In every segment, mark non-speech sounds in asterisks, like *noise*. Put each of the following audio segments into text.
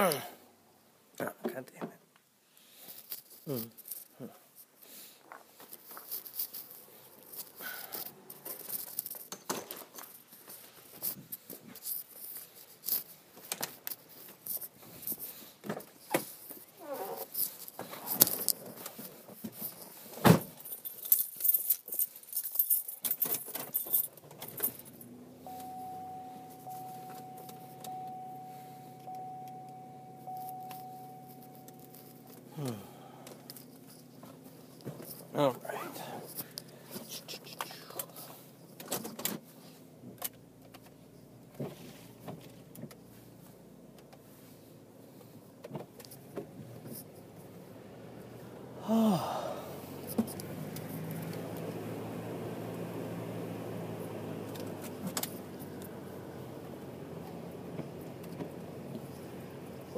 嗯。看对面。嗯。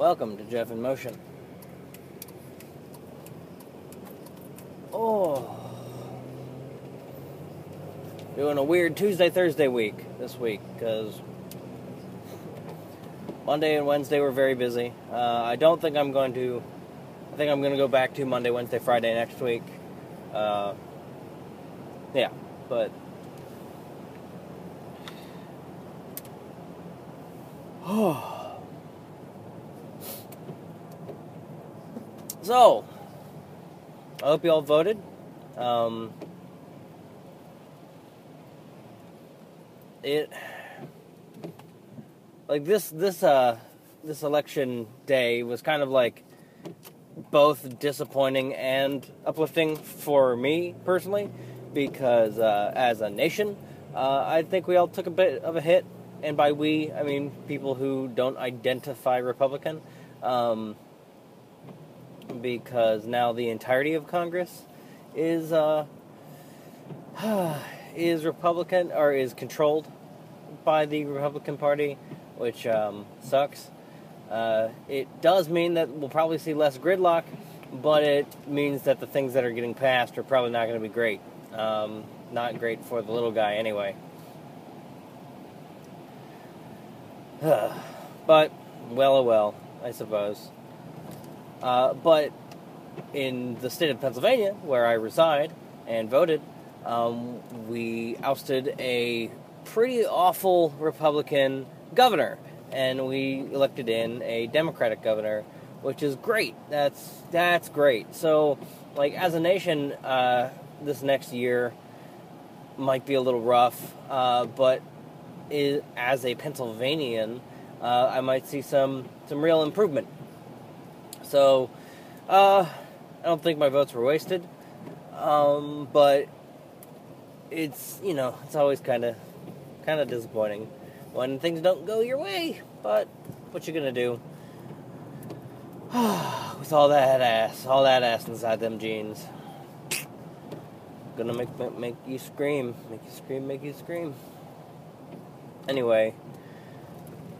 Welcome to Jeff in Motion. Oh. Doing a weird Tuesday, Thursday week this week because Monday and Wednesday were very busy. Uh, I don't think I'm going to. I think I'm going to go back to Monday, Wednesday, Friday next week. Uh, yeah, but. *sighs* so, I hope you all voted. Um, it like this this uh this election day was kind of like both disappointing and uplifting for me personally because uh, as a nation uh, I think we all took a bit of a hit and by we I mean people who don't identify Republican um, because now the entirety of Congress is uh, *sighs* is Republican or is controlled by the Republican Party, which um, sucks. Uh, it does mean that we'll probably see less gridlock, but it means that the things that are getting passed are probably not going to be great. Um, not great for the little guy, anyway. *sighs* but, well, oh well, I suppose. Uh, but in the state of Pennsylvania, where I reside and voted, um, we ousted a pretty awful Republican governor, and we elected in a Democratic governor, which is great. That's that's great. So, like as a nation, uh, this next year might be a little rough, uh, but is, as a Pennsylvanian, uh, I might see some some real improvement. So, uh, I don't think my votes were wasted, um, but it's you know it's always kind of kind of disappointing when things don't go your way. But what you gonna do? *sighs* With all that ass, all that ass inside them jeans, gonna make, make make you scream, make you scream, make you scream. Anyway,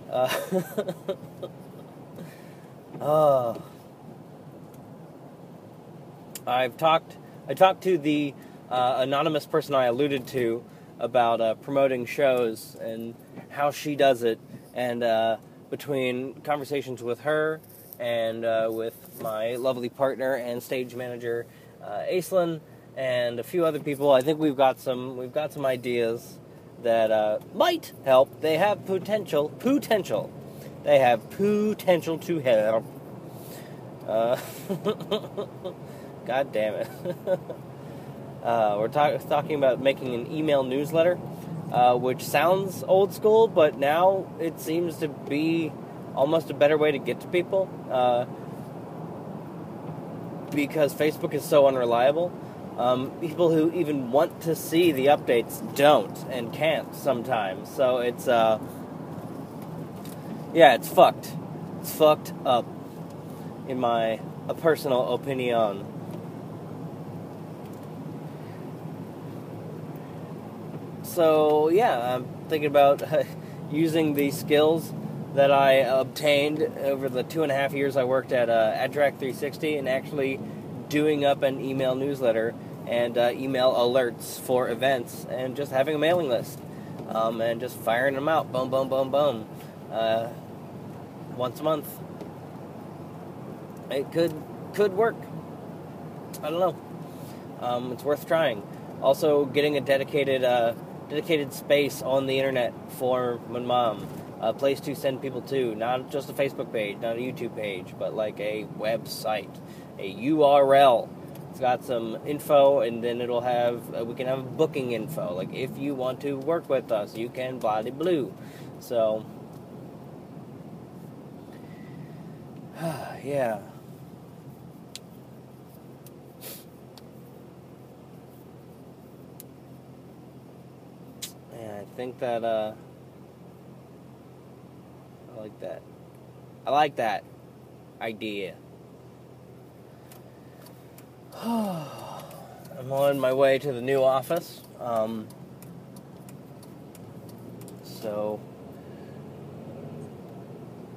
uh, *laughs* uh, I've talked. I talked to the uh, anonymous person I alluded to about uh, promoting shows and how she does it, and uh, between conversations with her and uh, with my lovely partner and stage manager, uh, Aislinn, and a few other people, I think we've got some we've got some ideas that uh, might help. They have potential, potential. They have potential to help. *laughs* God damn it. *laughs* Uh, we're talk- talking about making an email newsletter, uh, which sounds old school, but now it seems to be almost a better way to get to people uh, because Facebook is so unreliable. Um, people who even want to see the updates don't and can't sometimes. So it's, uh, yeah, it's fucked. It's fucked up, in my personal opinion. So yeah, I'm thinking about *laughs* using the skills that I obtained over the two and a half years I worked at uh, AdTrack 360 and actually doing up an email newsletter and uh, email alerts for events and just having a mailing list um, and just firing them out, boom, boom, boom, boom, uh, once a month. it could could work. I don't know. Um, it's worth trying. Also, getting a dedicated uh, dedicated space on the internet for my mom, a place to send people to, not just a Facebook page, not a YouTube page, but like a website, a URL. It's got some info, and then it'll have uh, we can have booking info. Like if you want to work with us, you can blah blue. So *sighs* yeah. Think that uh I like that. I like that idea. *sighs* I'm on my way to the new office. Um, so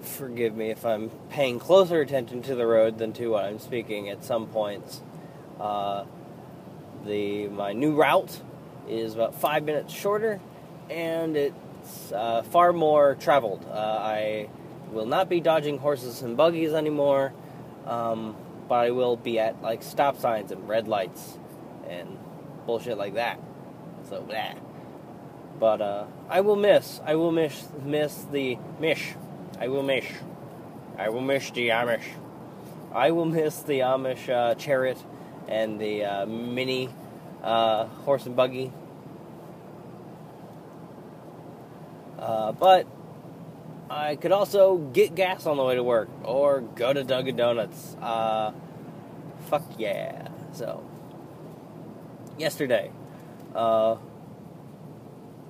forgive me if I'm paying closer attention to the road than to what I'm speaking at some points. Uh, the my new route is about five minutes shorter, and it's uh, far more traveled. Uh, I will not be dodging horses and buggies anymore, um, but I will be at like stop signs and red lights and bullshit like that. So. But uh, I will miss. I will miss miss the mish I will miss. I will miss the Amish. I will miss the Amish uh, chariot and the uh, mini uh, horse and buggy. Uh, but I could also get gas on the way to work or go to Dunkin' Donuts. Uh, fuck yeah. So, yesterday, uh,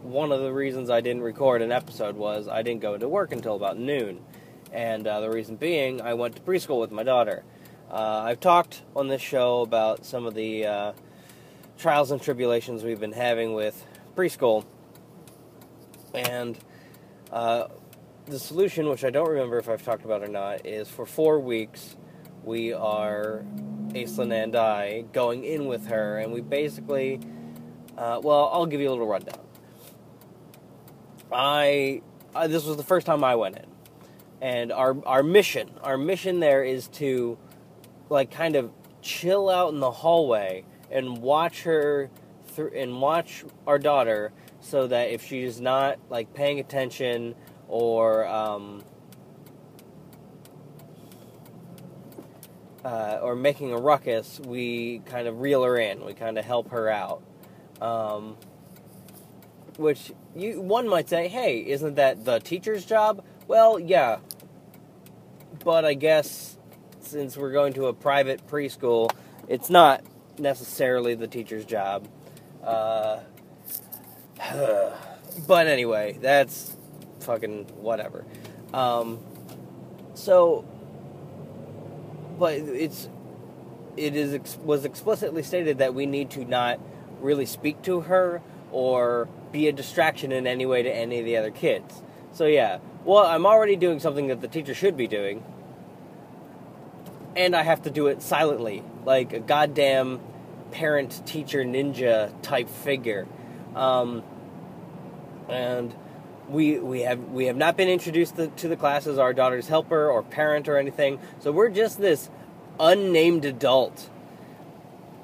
one of the reasons I didn't record an episode was I didn't go to work until about noon. And uh, the reason being, I went to preschool with my daughter. Uh, I've talked on this show about some of the uh, trials and tribulations we've been having with preschool. And uh, the solution, which I don't remember if I've talked about or not, is for four weeks we are, Aislinn and I, going in with her, and we basically, uh, well, I'll give you a little rundown. I, I this was the first time I went in, and our our mission our mission there is to like kind of chill out in the hallway and watch her through and watch our daughter so that if she's not like paying attention or um, uh, or making a ruckus, we kind of reel her in. We kind of help her out. Um, which you one might say, hey, isn't that the teacher's job? Well, yeah. But I guess since we're going to a private preschool, it's not necessarily the teacher's job. Uh, *sighs* but anyway, that's fucking whatever. Um, so, but it's it is was explicitly stated that we need to not really speak to her or be a distraction in any way to any of the other kids. So yeah, well, I'm already doing something that the teacher should be doing, and I have to do it silently, like a goddamn parent teacher ninja type figure. Um, and we we have we have not been introduced to, to the class as our daughter's helper or parent or anything. So we're just this unnamed adult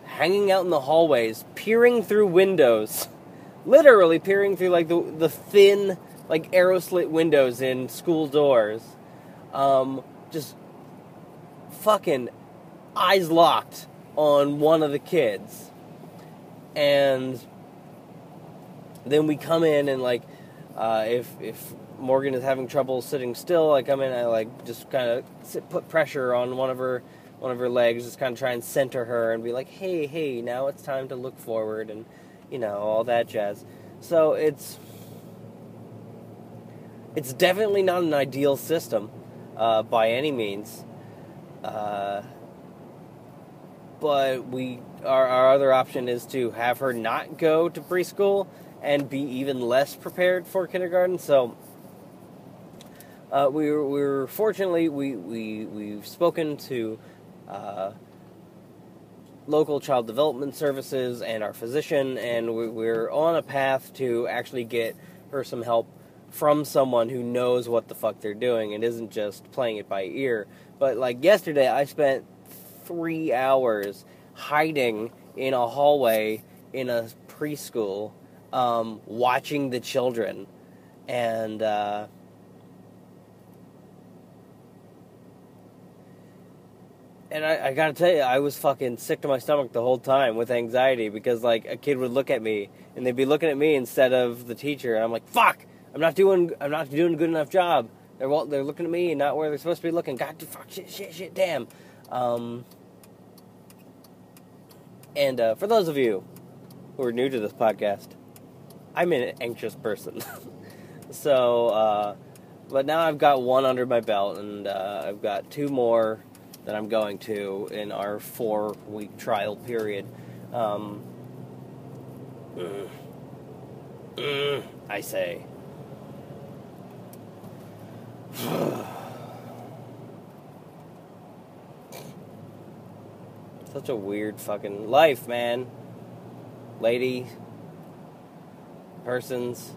hanging out in the hallways, peering through windows *laughs* literally peering through like the the thin like arrow slit windows in school doors, um, just fucking eyes locked on one of the kids, and then we come in and like uh, if if Morgan is having trouble sitting still, I come in and I like just kind of put pressure on one of her one of her legs, just kind of try and center her and be like, hey, hey, now it's time to look forward and you know, all that jazz. So it's it's definitely not an ideal system uh, by any means. Uh, but we our, our other option is to have her not go to preschool and be even less prepared for kindergarten. So uh, we were, we were fortunately we we we've spoken to uh, local child development services and our physician, and we're on a path to actually get her some help from someone who knows what the fuck they're doing and isn't just playing it by ear. But like yesterday, I spent three hours hiding in a hallway in a preschool, um, watching the children, and. Uh, and I, I, gotta tell you, I was fucking sick to my stomach the whole time with anxiety because like a kid would look at me and they'd be looking at me instead of the teacher, and I'm like, fuck, I'm not doing, I'm not doing a good enough job. They're they're looking at me and not where they're supposed to be looking. God, fuck, shit, shit, shit, damn. Um, and uh, for those of you who are new to this podcast, I'm an anxious person. *laughs* so, uh, but now I've got one under my belt, and uh, I've got two more that I'm going to in our four week trial period. Um, mm, mm, I say. *sighs* Such a weird fucking life, man. Lady, person's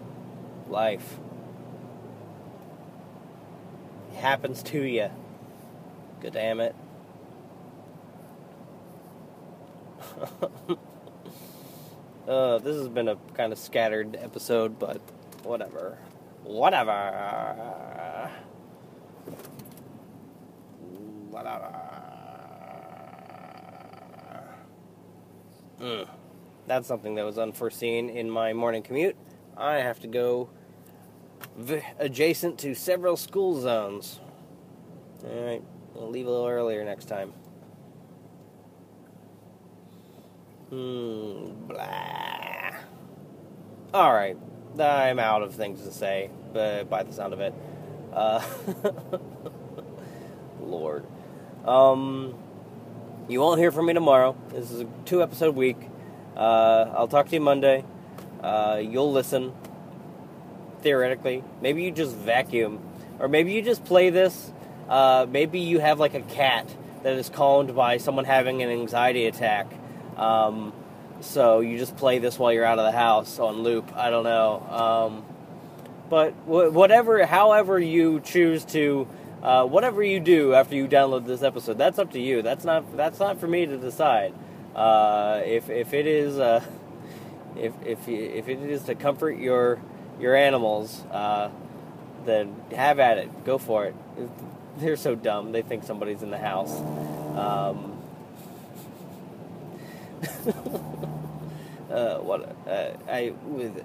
life. It happens to you. God damn it. *laughs* uh, this has been a kind of scattered episode, but whatever. Whatever. Whatever. Mm. That's something that was unforeseen in my morning commute. I have to go v- adjacent to several school zones. Alright. We'll leave a little earlier next time. Hmm, blah. Alright, I'm out of things to say, but by the sound of it. Uh, *laughs* Lord. Um, you won't hear from me tomorrow. This is a two episode week. Uh, I'll talk to you Monday. Uh, you'll listen. Theoretically. Maybe you just vacuum. Or maybe you just play this uh, maybe you have like a cat that is calmed by someone having an anxiety attack. Um, so you just play this while you're out of the house on loop. I don't know. Um, but whatever, however you choose to, uh, whatever you do after you download this episode, that's up to you. That's not that's not for me to decide. Uh, if if it is uh, *laughs* if if if it is to comfort your your animals, uh, then have at it. Go for it *laughs* they're so dumb. They think somebody's in the house. Um, *laughs* uh, what uh, I with